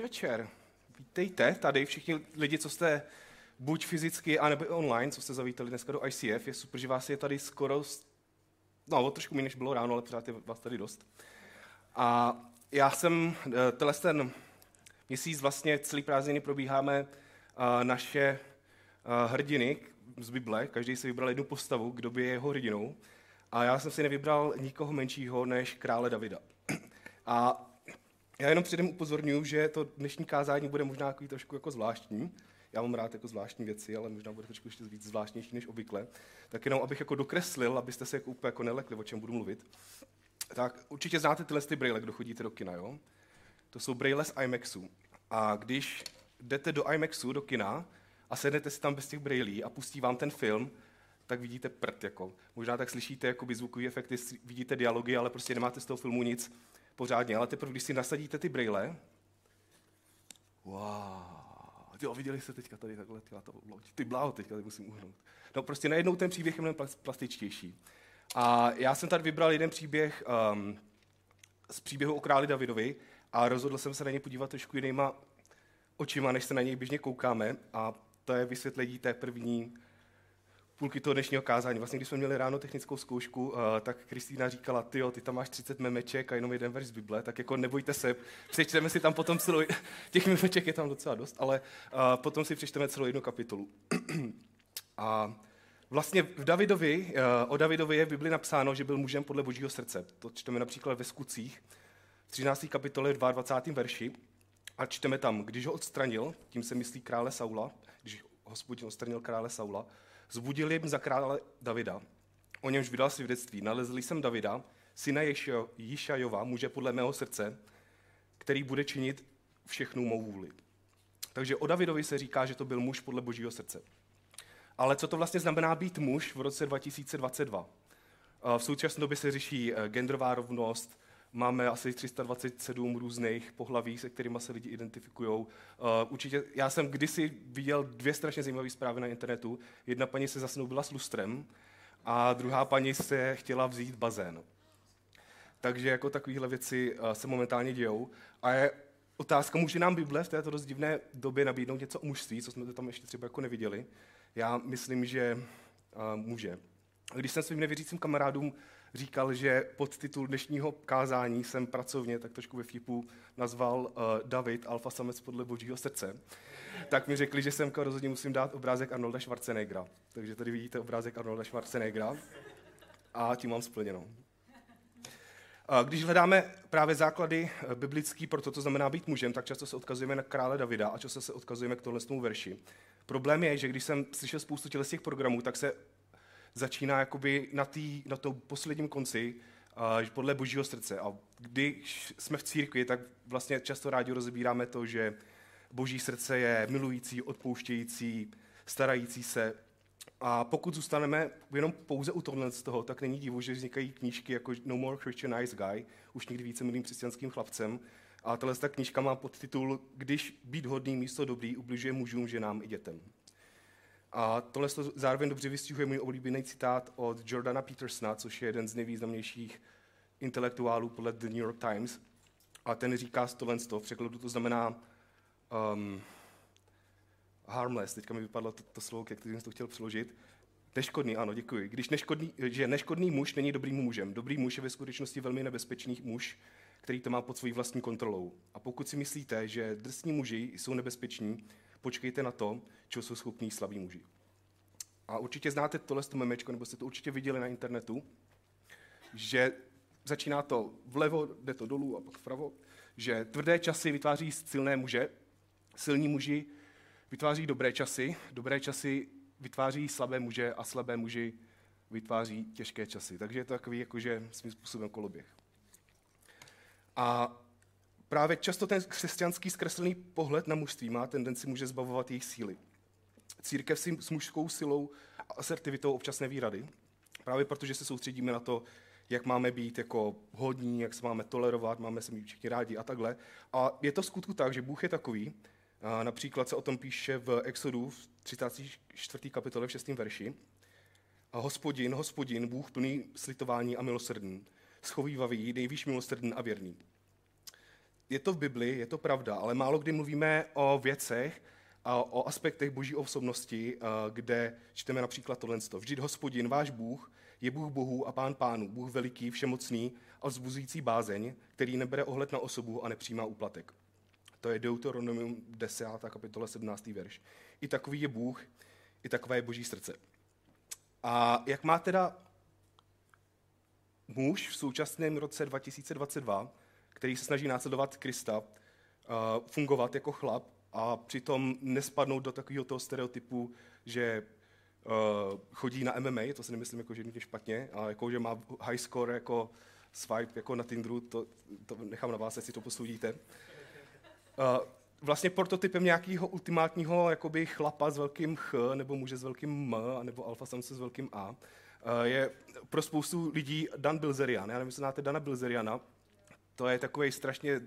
Večer. Vítejte tady všichni lidi, co jste buď fyzicky, anebo online, co jste zavítali dneska do ICF. Je super, že vás je tady skoro, no o trošku méně, než bylo ráno, ale pořád je vás tady dost. A já jsem, eh, tenhle ten měsíc vlastně celý prázdniny probíháme eh, naše eh, hrdiny z Bible. Každý si vybral jednu postavu, kdo by je jeho hrdinou. A já jsem si nevybral nikoho menšího než krále Davida. A já jenom předem upozorňuji, že to dnešní kázání bude možná takový trošku jako zvláštní. Já mám rád jako zvláštní věci, ale možná bude trošku ještě víc zvláštnější než obvykle. Tak jenom, abych jako dokreslil, abyste se jako úplně jako nelekli, o čem budu mluvit. Tak určitě znáte tyhle ty brýle, kdo chodíte do kina, jo? To jsou brýle z IMAXu. A když jdete do IMAXu, do kina, a sednete si tam bez těch brýlí a pustí vám ten film, tak vidíte prd. Jako. Možná tak slyšíte jakoby zvukové efekty, vidíte dialogy, ale prostě nemáte z toho filmu nic pořádně. Ale teprve, když si nasadíte ty brýle, wow, jo, viděli jste teďka tady takhle, tyhle, to loď. ty bláho, teďka tady musím uhnout. No prostě najednou ten příběh je mnohem plastičtější. A já jsem tady vybral jeden příběh um, z příběhu o králi Davidovi a rozhodl jsem se na ně podívat trošku jinýma očima, než se na něj běžně koukáme. A to je vysvětlení té první půlky toho dnešního kázání. Vlastně, když jsme měli ráno technickou zkoušku, uh, tak Kristýna říkala, ty ty tam máš 30 memeček a jenom jeden verš z Bible, tak jako nebojte se, přečteme si tam potom celou, těch memeček je tam docela dost, ale uh, potom si přečteme celou jednu kapitolu. a vlastně v Davidovi, uh, o Davidovi je v Bibli napsáno, že byl mužem podle božího srdce. To čteme například ve skutcích, v 13. kapitole 22. verši. A čteme tam, když ho odstranil, tím se myslí krále Saula, když hospodin odstranil krále Saula, zbudil jim za krále Davida. O němž vydal svědectví. Nalezli jsem Davida, syna Jišajova, muže podle mého srdce, který bude činit všechnu mou vůli. Takže o Davidovi se říká, že to byl muž podle božího srdce. Ale co to vlastně znamená být muž v roce 2022? V současné době se řeší eh, genderová rovnost, Máme asi 327 různých pohlaví, se kterými se lidi identifikují. Uh, určitě, já jsem kdysi viděl dvě strašně zajímavé zprávy na internetu. Jedna paní se zasnoubila s lustrem a druhá paní se chtěla vzít bazén. Takže jako takovéhle věci uh, se momentálně dějou. A je otázka, může nám Bible v této dost divné době nabídnout něco o mužství, co jsme tam ještě třeba jako neviděli? Já myslím, že uh, může. Když jsem svým nevěřícím kamarádům říkal, že podtitul dnešního kázání jsem pracovně, tak trošku ve vtipu, nazval uh, David, alfa samec podle božího srdce. Tak mi řekli, že jsem rozhodně musím dát obrázek Arnolda Schwarzeneggera. Takže tady vidíte obrázek Arnolda Schwarzeneggera a tím mám splněno. Když hledáme právě základy eh, biblický pro to, co znamená být mužem, tak často se odkazujeme na krále Davida a často se odkazujeme k tohle verši. Problém je, že když jsem slyšel spoustu těch programů, tak se začíná jakoby na, tý, na tom posledním konci, uh, podle božího srdce. A když jsme v církvi, tak vlastně často rádi rozebíráme to, že boží srdce je milující, odpouštějící, starající se. A pokud zůstaneme jenom pouze u tohle z toho, tak není divu, že vznikají knížky jako No More Christian Nice Guy, už někdy více milým křesťanským chlapcem. A tahle knížka má podtitul Když být hodný místo dobrý ubližuje mužům, ženám i dětem. A tohle to zároveň dobře vystihuje můj oblíbený citát od Jordana Petersona, což je jeden z nejvýznamnějších intelektuálů podle The New York Times. A ten říká tohle v překladu to znamená um, harmless, teďka mi vypadlo to, to slovo, jak jsem to chtěl přeložit. Neškodný, ano, děkuji. Když neškodný, že neškodný muž není dobrým mužem. Dobrý muž je ve skutečnosti velmi nebezpečný muž, který to má pod svojí vlastní kontrolou. A pokud si myslíte, že drsní muži jsou nebezpeční, počkejte na to, čeho jsou schopní slabí muži. A určitě znáte tohle memečko, nebo jste to určitě viděli na internetu, že začíná to vlevo, jde to dolů a pak vpravo, že tvrdé časy vytváří silné muže, silní muži vytváří dobré časy, dobré časy vytváří slabé muže a slabé muži vytváří těžké časy. Takže je to takový jakože svým způsobem koloběh. A Právě často ten křesťanský zkreslený pohled na mužství má tendenci může zbavovat jejich síly. Církev si s mužskou silou a asertivitou občas neví rady, právě protože se soustředíme na to, jak máme být jako hodní, jak se máme tolerovat, máme se mít všichni rádi a takhle. A je to v skutku tak, že Bůh je takový, a například se o tom píše v Exodu v 34. kapitole v 6. verši. A hospodin, hospodin, Bůh plný slitování a milosrdný, schovývavý, nejvíš milosrdný a věrný je to v Bibli, je to pravda, ale málo kdy mluvíme o věcech a o aspektech boží osobnosti, kde čteme například tohle. Vždyť hospodin, váš Bůh, je Bůh bohů a pán pánů, Bůh veliký, všemocný a vzbuzující bázeň, který nebere ohled na osobu a nepřijímá úplatek. To je Deuteronomium 10. kapitola 17. verš. I takový je Bůh, i takové je boží srdce. A jak má teda muž v současném roce 2022, který se snaží následovat Krista, fungovat jako chlap a přitom nespadnout do takového toho stereotypu, že chodí na MMA, to si nemyslím jako, že je špatně, a jako, že má high score jako swipe jako na Tinderu, to, to nechám na vás, jestli to posudíte. Vlastně prototypem nějakého ultimátního jakoby chlapa s velkým Ch, nebo muže s velkým M, nebo alfa samce s velkým A, je pro spoustu lidí Dan Bilzerian. Já nevím, jestli znáte Dana Bilzeriana. To je takový strašně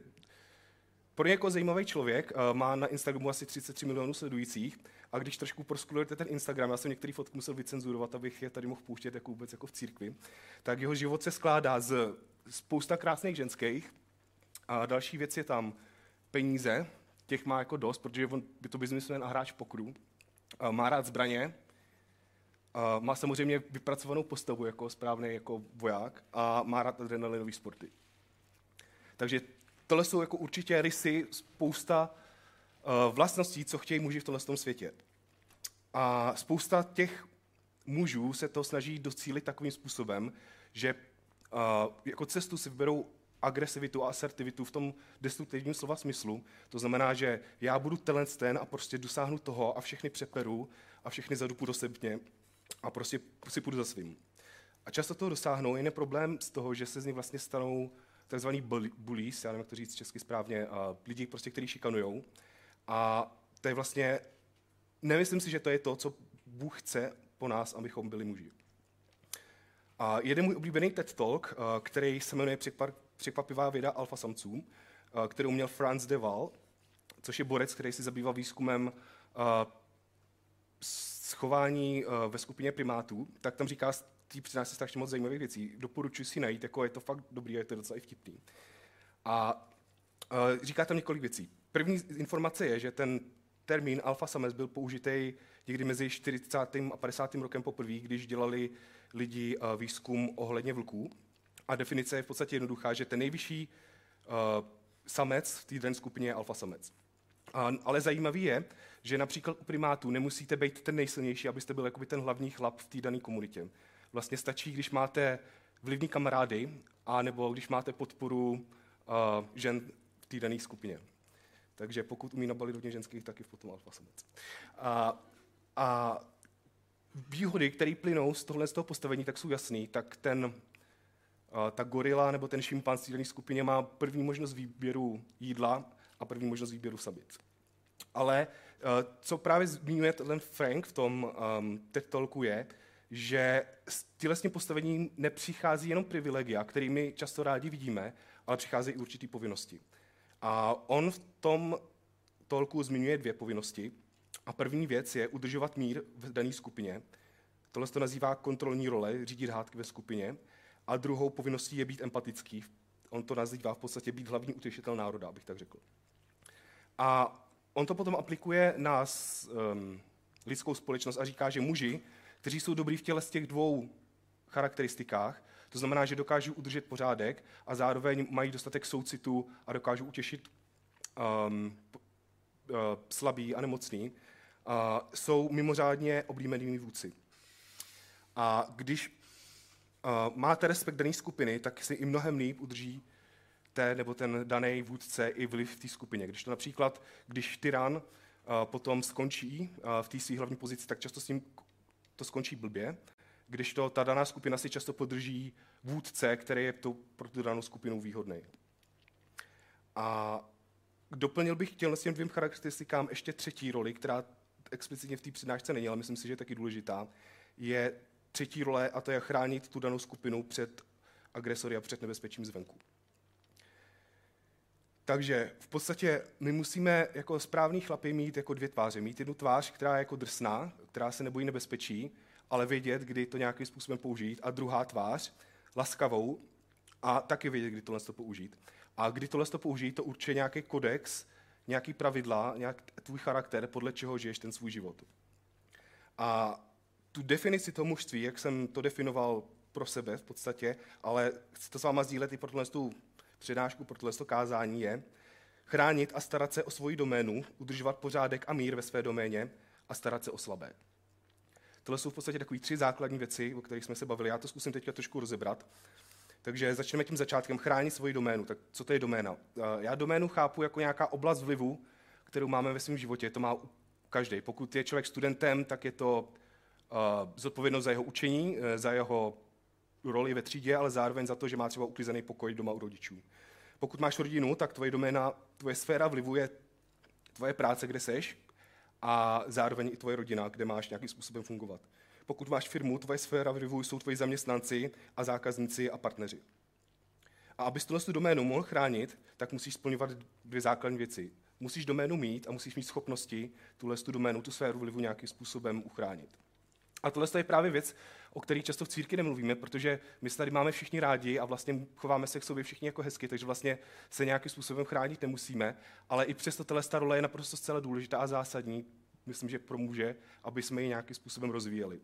pro něj jako zajímavý člověk, má na Instagramu asi 33 milionů sledujících. A když trošku proskulujete ten Instagram, já jsem některý fotky musel vycenzurovat, abych je tady mohl pouštět jako vůbec jako v církvi, tak jeho život se skládá z spousta krásných ženských. A další věc je tam peníze, těch má jako dost, protože on by to biznismen a hráč pokru, má rád zbraně, má samozřejmě vypracovanou postavu jako správný jako voják a má rád adrenalinové sporty. Takže tohle jsou jako určitě rysy, spousta uh, vlastností, co chtějí muži v tomhle světě. A spousta těch mužů se to snaží docílit takovým způsobem, že uh, jako cestu si vyberou agresivitu a asertivitu v tom destruktivním slova smyslu. To znamená, že já budu talent ten a prostě dosáhnu toho a všechny přeperu a všechny zadupu do sebně a prostě si půjdu za svým. A často toho dosáhnou, jen je problém z toho, že se z nich vlastně stanou takzvaný bullies, já nevím, jak to říct česky správně, a lidi, prostě, kteří šikanujou. A to je vlastně, nemyslím si, že to je to, co Bůh chce po nás, abychom byli muži. A jeden můj oblíbený TED Talk, který se jmenuje Překvapivá věda alfa samců, kterou měl Franz de Waal, což je borec, který se zabýval výzkumem schování ve skupině primátů, tak tam říká tý přináší strašně moc zajímavých věcí. Doporučuji si najít, jako je to fakt dobrý, je to docela i vtipný. A uh, říká tam několik věcí. První informace je, že ten termín alfa samec byl použitý někdy mezi 40. a 50. rokem poprvé, když dělali lidi uh, výzkum ohledně vlků. A definice je v podstatě jednoduchá, že ten nejvyšší uh, samec v té skupině je alfa samec. A, ale zajímavý je, že například u primátů nemusíte být ten nejsilnější, abyste byl jakoby ten hlavní chlap v té dané komunitě vlastně stačí, když máte vlivní kamarády, a nebo když máte podporu uh, žen v té dané skupině. Takže pokud umí nabalit hodně ženských, tak je potom alfa samec. A, a výhody, které plynou z tohle z toho postavení, tak jsou jasný. Tak ten, uh, ta gorila nebo ten šimpanz v dané skupině má první možnost výběru jídla a první možnost výběru sabic. Ale uh, co právě zmiňuje ten Frank v tom um, TED Talku je, že s tělesným postavením nepřichází jenom privilegia, kterými často rádi vidíme, ale přicházejí i určitý povinnosti. A on v tom tolku zmiňuje dvě povinnosti. A první věc je udržovat mír v dané skupině. Tohle se to nazývá kontrolní role, řídit hádky ve skupině. A druhou povinností je být empatický. On to nazývá v podstatě být hlavní utěšitel národa, abych tak řekl. A on to potom aplikuje na um, lidskou společnost a říká, že muži kteří jsou dobrý v těle z těch dvou charakteristikách, to znamená, že dokážou udržet pořádek a zároveň mají dostatek soucitu a dokážou utěšit um, uh, slabý a nemocný, uh, jsou mimořádně oblíbenými vůdci. A když uh, máte respekt dané skupiny, tak si i mnohem líp udrží té nebo ten daný vůdce i vliv v té skupině. Když to například, když tyran uh, potom skončí uh, v té své hlavní pozici, tak často s ním to skončí blbě, když to ta daná skupina si často podrží vůdce, který je to pro tu danou skupinu výhodný. A doplnil bych s těm dvěm charakteristikám ještě třetí roli, která explicitně v té přednášce není, ale myslím si, že je taky důležitá, je třetí role a to je chránit tu danou skupinu před agresory a před nebezpečím zvenku. Takže v podstatě my musíme jako správný chlapy mít jako dvě tváře. Mít jednu tvář, která je jako drsná, která se nebojí nebezpečí, ale vědět, kdy to nějakým způsobem použít. A druhá tvář, laskavou, a taky vědět, kdy tohle to použít. A kdy tohle to použijí, to určuje nějaký kodex, nějaký pravidla, nějak tvůj charakter, podle čeho žiješ ten svůj život. A tu definici toho mužství, jak jsem to definoval pro sebe v podstatě, ale chci to s váma sdílet i pro tu přednášku, pro tohle kázání, je chránit a starat se o svoji doménu, udržovat pořádek a mír ve své doméně a starat se o slabé. Tohle jsou v podstatě takové tři základní věci, o kterých jsme se bavili. Já to zkusím teďka trošku rozebrat. Takže začneme tím začátkem. Chránit svoji doménu. Tak co to je doména? Eh, já doménu chápu jako nějaká oblast vlivu, kterou máme ve svém životě. To má každý. Pokud je člověk studentem, tak je to uh, zodpovědnost za jeho učení, uh, za jeho roli ve třídě, ale zároveň za to, že má třeba uklizený pokoj doma u rodičů. Pokud máš rodinu, tak tvoje doména, tvoje sféra vlivu je tvoje práce, kde seš, a zároveň i tvoje rodina, kde máš nějakým způsobem fungovat. Pokud máš firmu, tvoje sféra vlivu jsou tvoji zaměstnanci a zákazníci a partneři. A abys tuhle doménu mohl chránit, tak musíš splňovat dvě základní věci. Musíš doménu mít a musíš mít schopnosti tuhle doménu, tu sféru vlivu nějakým způsobem uchránit. A tohle je právě věc, o které často v církvi nemluvíme, protože my se tady máme všichni rádi a vlastně chováme se k sobě všichni jako hezky, takže vlastně se nějakým způsobem chránit nemusíme, ale i přesto tahle role je naprosto zcela důležitá a zásadní, myslím, že pro muže, aby jsme ji nějakým způsobem rozvíjeli.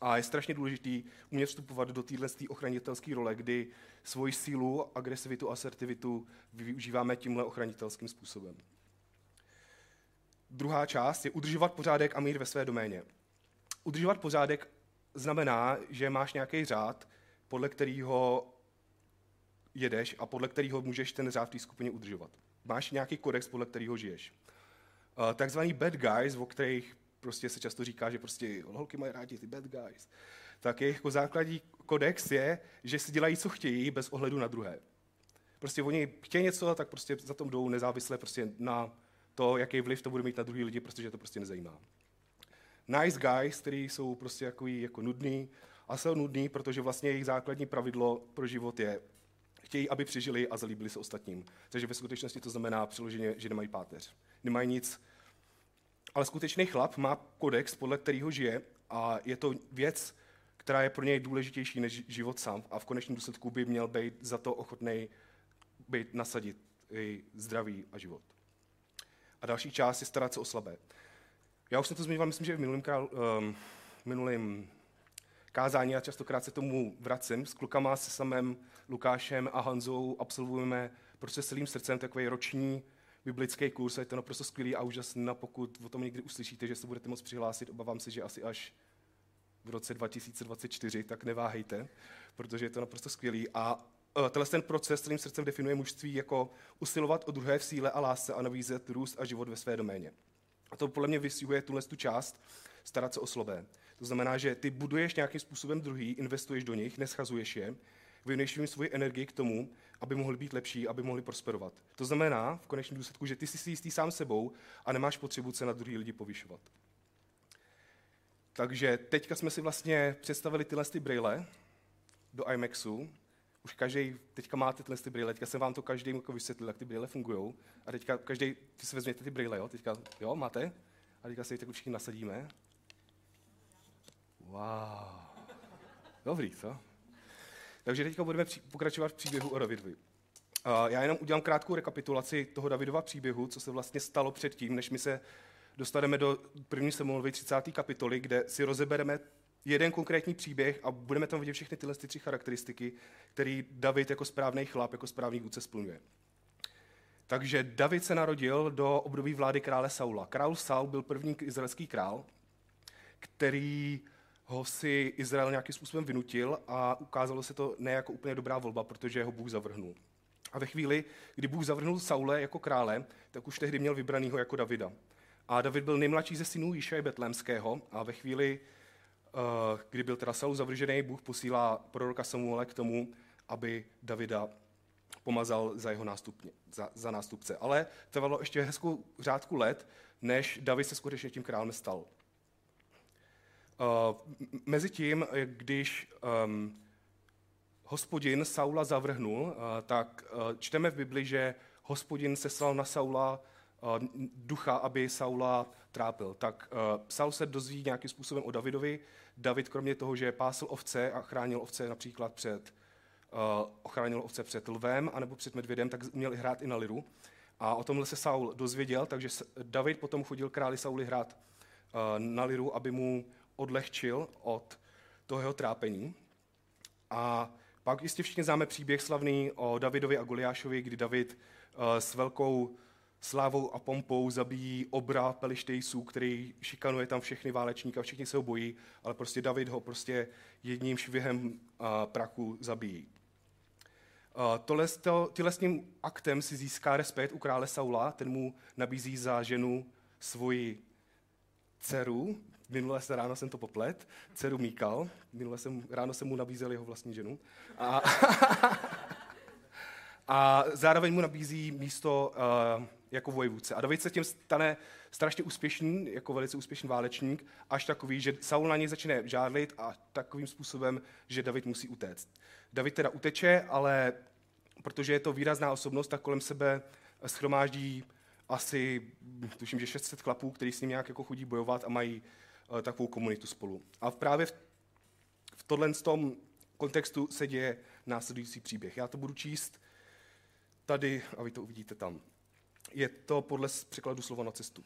A je strašně důležitý umět vstupovat do téhle ochranitelské role, kdy svoji sílu, agresivitu, asertivitu využíváme tímhle ochranitelským způsobem. Druhá část je udržovat pořádek a mír ve své doméně. Udržovat pořádek znamená, že máš nějaký řád, podle kterého jedeš a podle kterého můžeš ten řád v té skupině udržovat. Máš nějaký kodex, podle kterého žiješ. Uh, takzvaný bad guys, o kterých prostě se často říká, že prostě holky mají rádi ty bad guys, tak jejich jako základní kodex je, že si dělají, co chtějí, bez ohledu na druhé. Prostě oni chtějí něco, tak prostě za tom jdou nezávisle prostě na to, jaký vliv to bude mít na druhý lidi, protože to prostě nezajímá nice guys, kteří jsou prostě jako, jako nudný a jsou nudný, protože vlastně jejich základní pravidlo pro život je, chtějí, aby přežili a zalíbili se ostatním. Takže ve skutečnosti to znamená přiloženě, že nemají páteř. Nemají nic. Ale skutečný chlap má kodex, podle kterého žije a je to věc, která je pro něj důležitější než život sám a v konečném důsledku by měl být za to ochotný být nasadit i zdraví a život. A další část je starat se o slabé. Já už jsem to zmiňoval, myslím, že v minulém, král, um, minulém kázání a častokrát se tomu vracím. S klukama, se samým Lukášem a Hanzou absolvujeme prostě celým srdcem takový roční biblický kurz a je to naprosto skvělý a úžasný. Pokud o tom někdy uslyšíte, že se budete moct přihlásit, obávám se, že asi až v roce 2024, tak neváhejte, protože je to naprosto skvělý. A uh, tenhle ten proces celým srdcem definuje mužství jako usilovat o druhé v síle a lásce a nabízet růst a život ve své doméně. A to podle mě vystihuje tuhle tu část, starat se o slabé. To znamená, že ty buduješ nějakým způsobem druhý, investuješ do nich, neschazuješ je, věnuješ jim svoji energii k tomu, aby mohli být lepší, aby mohli prosperovat. To znamená v konečném důsledku, že ty jsi si jistý sám sebou a nemáš potřebu se na druhý lidi povyšovat. Takže teďka jsme si vlastně představili tyhle ty brýle do IMAXu už každý, teďka máte tyhle ty brýle, teďka jsem vám to každý jako vysvětlil, jak ty brýle fungují. A teďka každý, ty si vezměte ty brýle, jo, teďka, jo, máte? A teďka si je tak všichni nasadíme. Wow. Dobrý, co? Takže teďka budeme pokračovat v příběhu o Davidovi. Já jenom udělám krátkou rekapitulaci toho Davidova příběhu, co se vlastně stalo předtím, než my se dostaneme do první Samuelovy 30. kapitoly, kde si rozebereme jeden konkrétní příběh a budeme tam vidět všechny tyhle tři charakteristiky, který David jako správný chlap, jako správný vůdce splňuje. Takže David se narodil do období vlády krále Saula. Král Saul byl první izraelský král, který ho si Izrael nějakým způsobem vynutil a ukázalo se to ne jako úplně dobrá volba, protože ho Bůh zavrhnul. A ve chvíli, kdy Bůh zavrhnul Saule jako krále, tak už tehdy měl vybranýho jako Davida. A David byl nejmladší ze synů Jíše Betlémského a ve chvíli, kdy byl teda Saul zavržený, Bůh posílá proroka Samuele k tomu, aby Davida pomazal za jeho nástupně, za, za nástupce. Ale trvalo ještě hezkou řádku let, než David se skutečně tím králem stal. Uh, Mezitím, když um, hospodin Saula zavrhnul, uh, tak uh, čteme v Bibli, že hospodin seslal na Saula ducha, aby Saula trápil. Tak Saul se dozví nějakým způsobem o Davidovi, David kromě toho, že pásl ovce a chránil ovce například před ochránil ovce před lvem anebo před medvědem, tak uměl hrát i na liru. A o tomhle se Saul dozvěděl, takže David potom chodil králi Sauli hrát na liru, aby mu odlehčil od toho jeho trápení. A pak jistě všichni známe příběh slavný o Davidovi a Goliášovi, kdy David s velkou slávou a pompou zabíjí obra Pelištejsů, který šikanuje tam všechny válečníky a všichni se ho bojí, ale prostě David ho prostě jedním švihem prachu zabíjí. Tohle, tímhle tím aktem si získá respekt u krále Saula, ten mu nabízí za ženu svoji dceru, minule se ráno jsem to poplet, dceru Míkal, minule jsem, ráno jsem mu nabízel jeho vlastní ženu. A, a zároveň mu nabízí místo uh, jako vojvůdce. A David se tím stane strašně úspěšný, jako velice úspěšný válečník, až takový, že Saul na něj začne žádlit a takovým způsobem, že David musí utéct. David teda uteče, ale protože je to výrazná osobnost, tak kolem sebe schromáždí asi, tuším, že 600 chlapů, kteří s ním nějak jako chodí bojovat a mají uh, takovou komunitu spolu. A právě v, v tohle tom kontextu se děje následující příběh. Já to budu číst tady a vy to uvidíte tam. Je to podle překladu slova na cestu.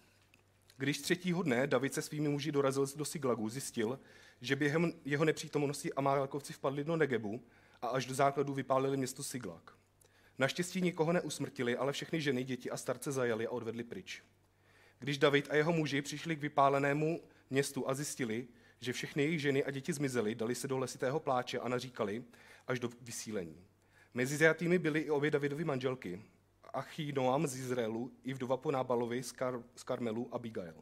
Když třetího dne David se svými muži dorazil do Siglagu, zjistil, že během jeho nepřítomnosti Amálekovci vpadli do Negebu a až do základu vypálili město Siglag. Naštěstí nikoho neusmrtili, ale všechny ženy, děti a starce zajali a odvedli pryč. Když David a jeho muži přišli k vypálenému městu a zjistili, že všechny jejich ženy a děti zmizely, dali se do lesitého pláče a naříkali až do vysílení. Mezi zjatými byly i obě Davidovy manželky, Achinoam z Izraelu i vdova po Nábalovi z, Kar- z Karmelu Abigail.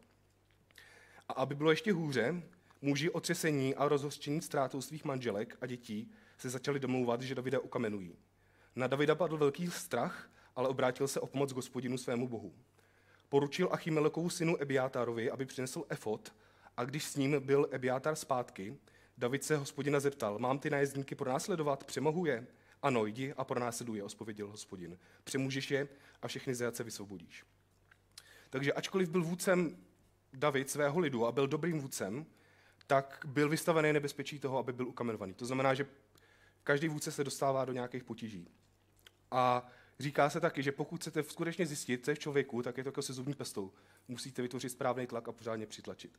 A aby bylo ještě hůře, muži otřesení a rozhořčení ztrátou svých manželek a dětí se začali domlouvat, že Davida ukamenují. Na Davida padl velký strach, ale obrátil se o pomoc gospodinu svému bohu. Poručil Achimelekovu synu Ebiátárovi, aby přinesl efot, a když s ním byl Ebiátar zpátky, David se hospodina zeptal, mám ty nájezdníky pronásledovat, přemohu je? Ano, jdi a pronásleduj je, ospověděl hospodin. Přemůžeš je a všechny zajace vysvobodíš. Takže ačkoliv byl vůdcem David svého lidu a byl dobrým vůdcem, tak byl vystavený nebezpečí toho, aby byl ukamenovaný. To znamená, že každý vůdce se dostává do nějakých potíží. A říká se taky, že pokud chcete skutečně zjistit, co je v člověku, tak je to jako se zubní pestou. Musíte vytvořit správný tlak a pořádně přitlačit.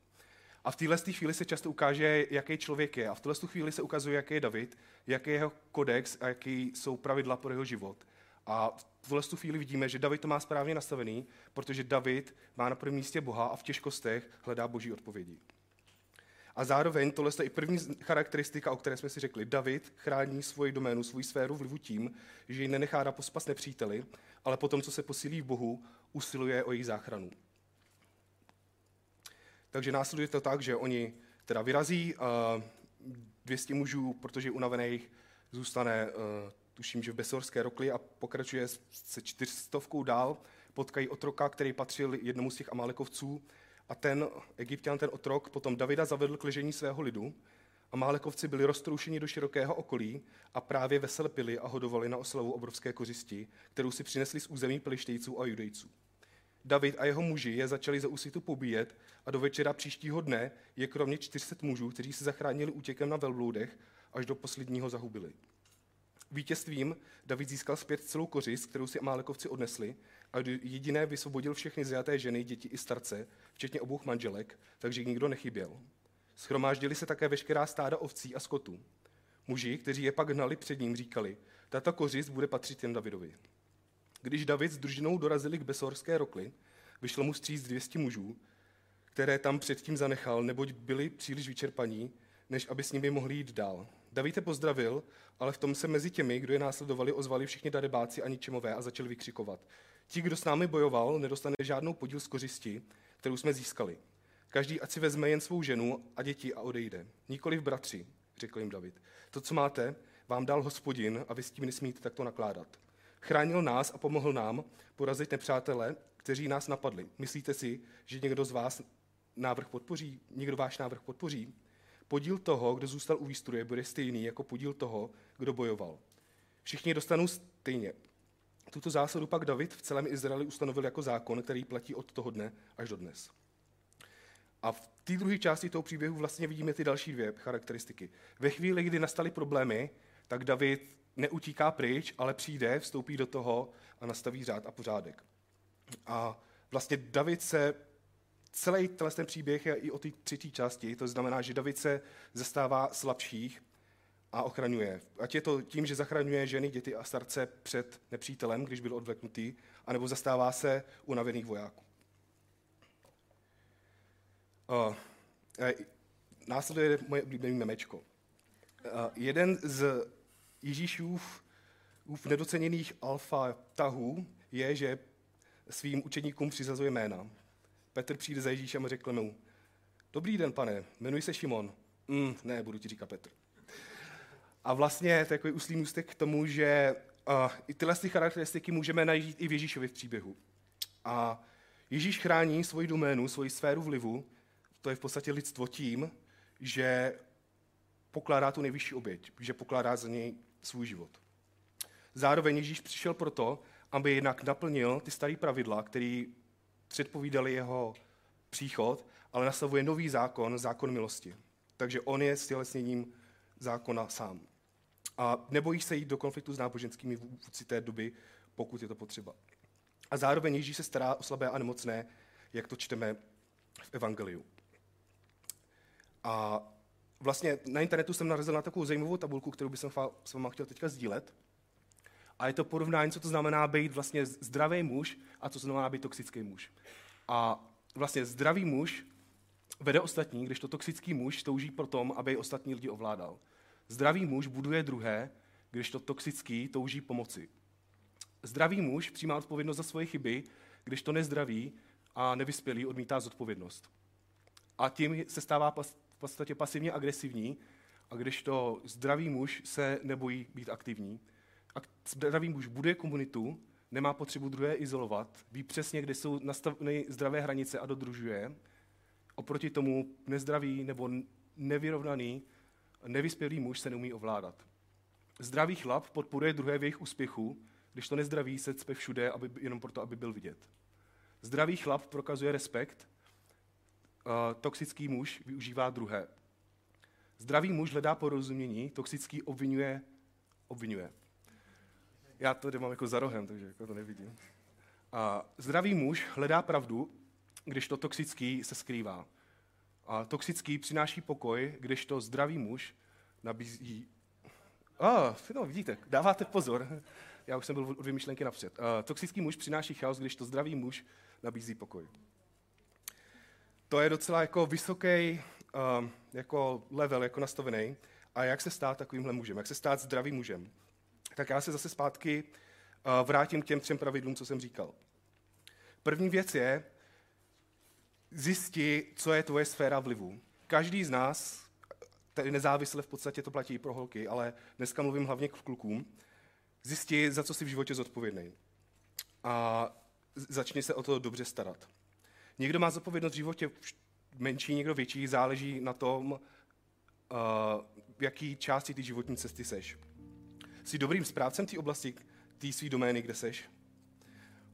A v téhle chvíli se často ukáže, jaký člověk je. A v téhle chvíli se ukazuje, jaký je David, jaký je jeho kodex a jaký jsou pravidla pro jeho život. A v tuhle chvíli vidíme, že David to má správně nastavený, protože David má na prvním místě Boha a v těžkostech hledá boží odpovědi. A zároveň tohle je i první charakteristika, o které jsme si řekli. David chrání svoji doménu, svoji sféru vlivu tím, že ji nenechá na pospas nepříteli, ale potom, co se posílí v Bohu, usiluje o její záchranu. Takže následuje to tak, že oni teda vyrazí, uh, 200 mužů, protože unavených, zůstane, uh, tuším, že v Besorské rokli a pokračuje se čtyřstovkou dál, potkají otroka, který patřil jednomu z těch Amálekovců a ten egyptian, ten otrok, potom Davida zavedl k ležení svého lidu a Málekovci byli roztroušeni do širokého okolí a právě vesele pili a hodovali na oslavu obrovské kořisti, kterou si přinesli z území pelištejců a judejců. David a jeho muži je začali za úsvitu pobíjet a do večera příštího dne je kromě 400 mužů, kteří se zachránili útěkem na velbloudech, až do posledního zahubili. Vítězstvím David získal zpět celou kořist, kterou si Amálekovci odnesli a jediné vysvobodil všechny zjaté ženy, děti i starce, včetně obou manželek, takže nikdo nechyběl. Schromáždili se také veškerá stáda ovcí a skotů. Muži, kteří je pak hnali před ním, říkali, tato kořist bude patřit jen Davidovi. Když David s družinou dorazili k Besorské rokli, vyšlo mu stříc 200 mužů, které tam předtím zanechal, neboť byli příliš vyčerpaní, než aby s nimi mohli jít dál. David je pozdravil, ale v tom se mezi těmi, kdo je následovali, ozvali všichni darebáci a ničemové a začali vykřikovat. Ti, kdo s námi bojoval, nedostane žádnou podíl z kořisti, kterou jsme získali. Každý ať si vezme jen svou ženu a děti a odejde. Nikoli v bratři, řekl jim David. To, co máte, vám dal hospodin a vy s tím nesmíte takto nakládat. Chránil nás a pomohl nám porazit nepřátele, kteří nás napadli. Myslíte si, že někdo z vás návrh podpoří? Někdo váš návrh podpoří? Podíl toho, kdo zůstal u výstroje, bude stejný jako podíl toho, kdo bojoval. Všichni dostanou stejně. Tuto zásadu pak David v celém Izraeli ustanovil jako zákon, který platí od toho dne až do dnes. A v té druhé části toho příběhu vlastně vidíme ty další dvě charakteristiky. Ve chvíli, kdy nastaly problémy, tak David neutíká pryč, ale přijde, vstoupí do toho a nastaví řád a pořádek. A vlastně David se, celý ten příběh je i o té třetí části, to znamená, že David se zastává slabších a ochraňuje. Ať je to tím, že zachraňuje ženy, děti a starce před nepřítelem, když byl odvleknutý, anebo zastává se unavených vojáků. Uh, následuje moje oblíbené memečko. Uh, jeden z Ježíšův nedoceněných alfa tahů je, že svým učeníkům přizazuje jména. Petr přijde za Ježíšem a řekl mu, dobrý den, pane, jmenuji se Šimon. Mm, ne, budu ti říkat Petr. A vlastně takový úslý můstek k tomu, že uh, i tyhle charakteristiky můžeme najít i v Ježíšovi v příběhu. A Ježíš chrání svoji doménu, svoji sféru vlivu, to je v podstatě lidstvo tím, že pokládá tu nejvyšší oběť, že pokládá za něj svůj život. Zároveň Ježíš přišel proto, aby jednak naplnil ty staré pravidla, které předpovídali jeho příchod, ale nastavuje nový zákon, zákon milosti. Takže on je stělesněním zákona sám. A nebojí se jít do konfliktu s náboženskými vůdci té doby, pokud je to potřeba. A zároveň Ježíš se stará o slabé a nemocné, jak to čteme v Evangeliu. A vlastně na internetu jsem narazil na takovou zajímavou tabulku, kterou bych s váma chtěl teďka sdílet. A je to porovnání, co to znamená být vlastně zdravý muž a co znamená být toxický muž. A vlastně zdravý muž vede ostatní, když to toxický muž touží pro tom, aby ostatní lidi ovládal. Zdravý muž buduje druhé, když to toxický touží pomoci. Zdravý muž přijímá odpovědnost za svoje chyby, když to nezdravý a nevyspělý odmítá zodpovědnost. A tím se stává podstatě pasivně agresivní, a když to zdravý muž se nebojí být aktivní. A zdravý muž buduje komunitu, nemá potřebu druhé izolovat, ví přesně, kde jsou nastaveny zdravé hranice a dodružuje. Oproti tomu nezdravý nebo nevyrovnaný nevyspělý muž se neumí ovládat. Zdravý chlap podporuje druhé v jejich úspěchu, když to nezdravý se cpe všude aby, jenom proto, aby byl vidět. Zdravý chlap prokazuje respekt, toxický muž využívá druhé. Zdravý muž hledá porozumění, toxický obvinuje, obvinuje. Já to mám jako za rohem, takže jako to nevidím. A zdravý muž hledá pravdu, když to toxický se skrývá. A toxický přináší pokoj, když to zdravý muž nabízí... A, no, vidíte, dáváte pozor. Já už jsem byl od dvě myšlenky napřed. Uh, toxický muž přináší chaos, když to zdravý muž nabízí pokoj. To je docela jako vysoký uh, jako level, jako nastavený. A jak se stát takovýmhle mužem? Jak se stát zdravým mužem? Tak já se zase zpátky uh, vrátím k těm třem pravidlům, co jsem říkal. První věc je, zjisti, co je tvoje sféra vlivu. Každý z nás, tedy nezávisle v podstatě to platí i pro holky, ale dneska mluvím hlavně k klukům, zjisti, za co jsi v životě zodpovědný. A začni se o to dobře starat. Někdo má zodpovědnost v životě menší, někdo větší, záleží na tom, uh, v jaký části ty životní cesty seš. Jsi dobrým správcem té oblasti, té své domény, kde seš?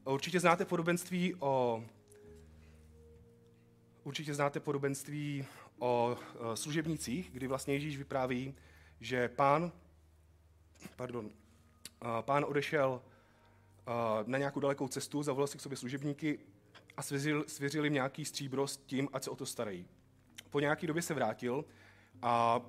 Určitě znáte podobenství o Určitě znáte podobenství o e, služebnicích, kdy vlastně Ježíš vypráví, že pán, pardon, pán odešel na nějakou dalekou cestu, zavolal si k sobě služebníky a svěřil, svěřil jim nějaký stříbro s tím, ať se o to starají. Po nějaké době se vrátil a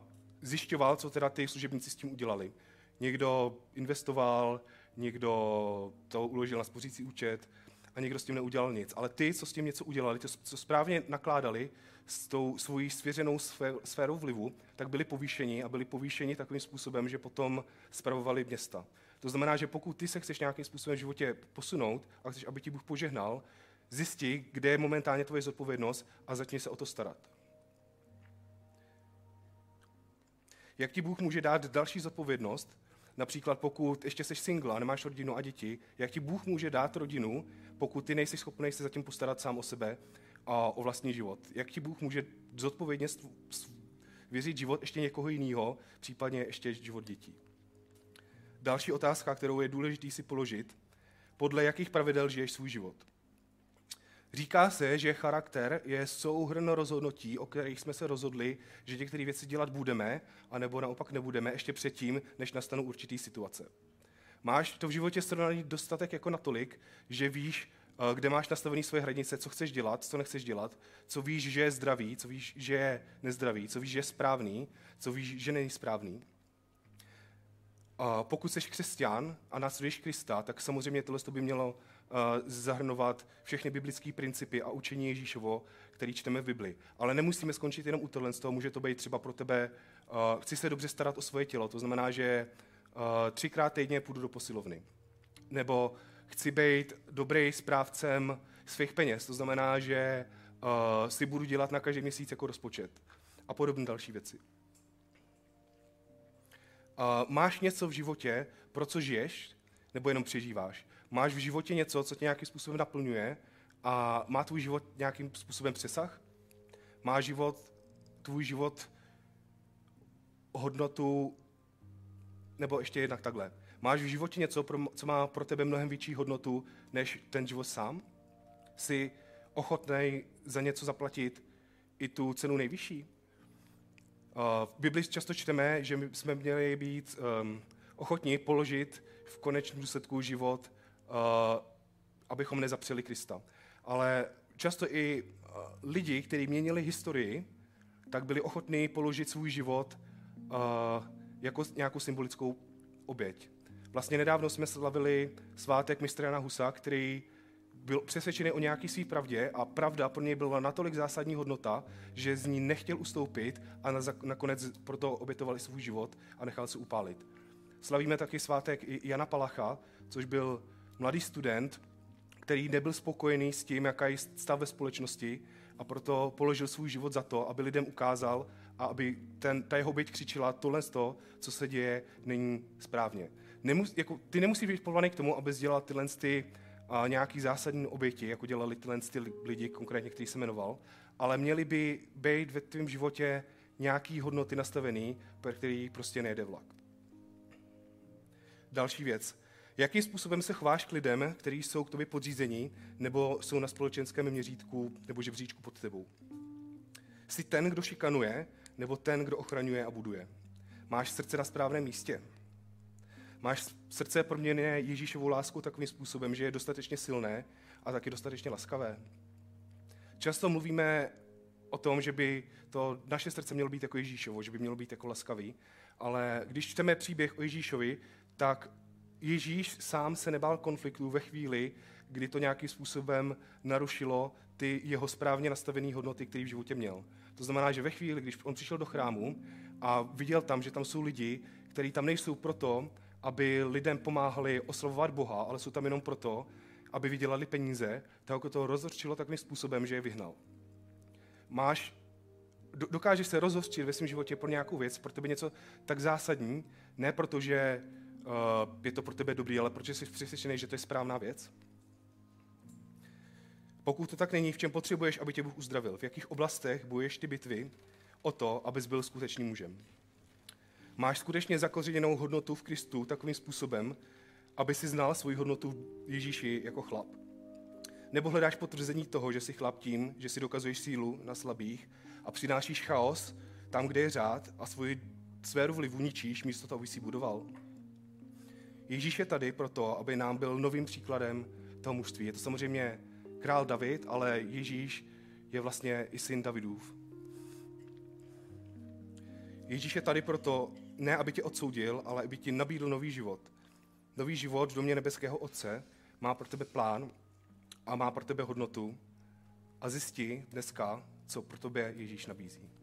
zjišťoval, co teda ty služebníci s tím udělali. Někdo investoval, někdo to uložil na spořící účet, a někdo s tím neudělal nic. Ale ty, co s tím něco udělali, ty, co správně nakládali s tou svojí svěřenou sférou vlivu, tak byli povýšeni a byli povýšeni takovým způsobem, že potom spravovali města. To znamená, že pokud ty se chceš nějakým způsobem v životě posunout a chceš, aby ti Bůh požehnal, zjisti, kde je momentálně tvoje zodpovědnost a začni se o to starat. Jak ti Bůh může dát další zodpovědnost, Například pokud ještě jsi single a nemáš rodinu a děti, jak ti Bůh může dát rodinu, pokud ty nejsi schopný se zatím postarat sám o sebe a o vlastní život. Jak ti Bůh může zodpovědně věřit život ještě někoho jiného, případně ještě život dětí. Další otázka, kterou je důležité si položit, podle jakých pravidel žiješ svůj život. Říká se, že charakter je souhrn rozhodnutí, o kterých jsme se rozhodli, že některé věci dělat budeme, anebo naopak nebudeme, ještě předtím, než nastanou určitý situace. Máš to v životě srovnaný dostatek jako natolik, že víš, eh, kde máš nastavený svoje hranice, co chceš dělat, co nechceš dělat, co víš, že je zdravý, co víš, že je nezdravý, co víš, že je správný, co víš, že není správný. A pokud jsi křesťan a následuješ Krista, tak samozřejmě tohle by mělo zahrnovat všechny biblické principy a učení Ježíšovo, který čteme v Bibli. Ale nemusíme skončit jenom u tohle, z toho může to být třeba pro tebe, uh, chci se dobře starat o svoje tělo, to znamená, že uh, třikrát týdně půjdu do posilovny. Nebo chci být dobrý správcem svých peněz, to znamená, že uh, si budu dělat na každý měsíc jako rozpočet a podobné další věci. Uh, máš něco v životě, pro co žiješ, nebo jenom přežíváš? Máš v životě něco, co tě nějakým způsobem naplňuje a má tvůj život nějakým způsobem přesah? Má život, tvůj život hodnotu, nebo ještě jednak takhle. Máš v životě něco, co má pro tebe mnohem větší hodnotu než ten život sám? Jsi ochotný za něco zaplatit i tu cenu nejvyšší? V Bibli často čteme, že my jsme měli být um, ochotní položit v konečném důsledku život, abychom nezapřeli Krista. Ale často i uh, lidi, kteří měnili historii, tak byli ochotní položit svůj život uh, jako nějakou symbolickou oběť. Vlastně nedávno jsme slavili svátek mistra Jana Husa, který byl přesvědčený o nějaký své pravdě a pravda pro něj byla natolik zásadní hodnota, že z ní nechtěl ustoupit a nakonec proto obětoval svůj život a nechal se upálit. Slavíme taky svátek Jana Palacha, což byl mladý student, který nebyl spokojený s tím, jaká je stav ve společnosti a proto položil svůj život za to, aby lidem ukázal a aby ten, ta jeho byť křičela, tohle to, co se děje, není správně. Nemus, jako, ty nemusíš být povolaný k tomu, aby dělal tyhle ty, a, nějaký zásadní oběti, jako dělali tyhle ty lidi, konkrétně, který se jmenoval, ale měli by být ve tvém životě nějaký hodnoty nastavený, pro který prostě nejde vlak. Další věc. Jakým způsobem se chováš k lidem, kteří jsou k tobě podřízení, nebo jsou na společenském měřítku nebo žebříčku pod tebou? Jsi ten, kdo šikanuje, nebo ten, kdo ochraňuje a buduje? Máš srdce na správném místě? Máš srdce proměněné Ježíšovou lásku takovým způsobem, že je dostatečně silné a taky dostatečně laskavé? Často mluvíme o tom, že by to naše srdce mělo být jako Ježíšovo, že by mělo být jako laskavý, ale když čteme příběh o Ježíšovi, tak Ježíš sám se nebál konfliktů ve chvíli, kdy to nějakým způsobem narušilo ty jeho správně nastavené hodnoty, které v životě měl. To znamená, že ve chvíli, když on přišel do chrámu a viděl tam, že tam jsou lidi, kteří tam nejsou proto, aby lidem pomáhali oslavovat Boha, ale jsou tam jenom proto, aby vydělali peníze, tak to rozhorčilo takovým způsobem, že je vyhnal. Máš, dokážeš se rozhořčit ve svém životě pro nějakou věc, pro tebe něco tak zásadní, ne proto, že uh, je to pro tebe dobrý, ale protože jsi přesvědčený, že to je správná věc? Pokud to tak není, v čem potřebuješ, aby tě Bůh uzdravil? V jakých oblastech bojuješ ty bitvy o to, abys byl skutečným mužem? Máš skutečně zakořeněnou hodnotu v Kristu takovým způsobem, aby si znal svoji hodnotu v Ježíši jako chlap? Nebo hledáš potvrzení toho, že jsi chlap tím, že si dokazuješ sílu na slabých a přinášíš chaos tam, kde je řád a svoji sféru vlivu ničíš místo toho, aby si budoval? Ježíš je tady proto, aby nám byl novým příkladem toho mužství. Je to samozřejmě král David, ale Ježíš je vlastně i syn Davidův. Ježíš je tady proto, ne aby tě odsoudil, ale aby ti nabídl nový život. Nový život v domě nebeského Otce má pro tebe plán a má pro tebe hodnotu a zjistí dneska, co pro tebe Ježíš nabízí.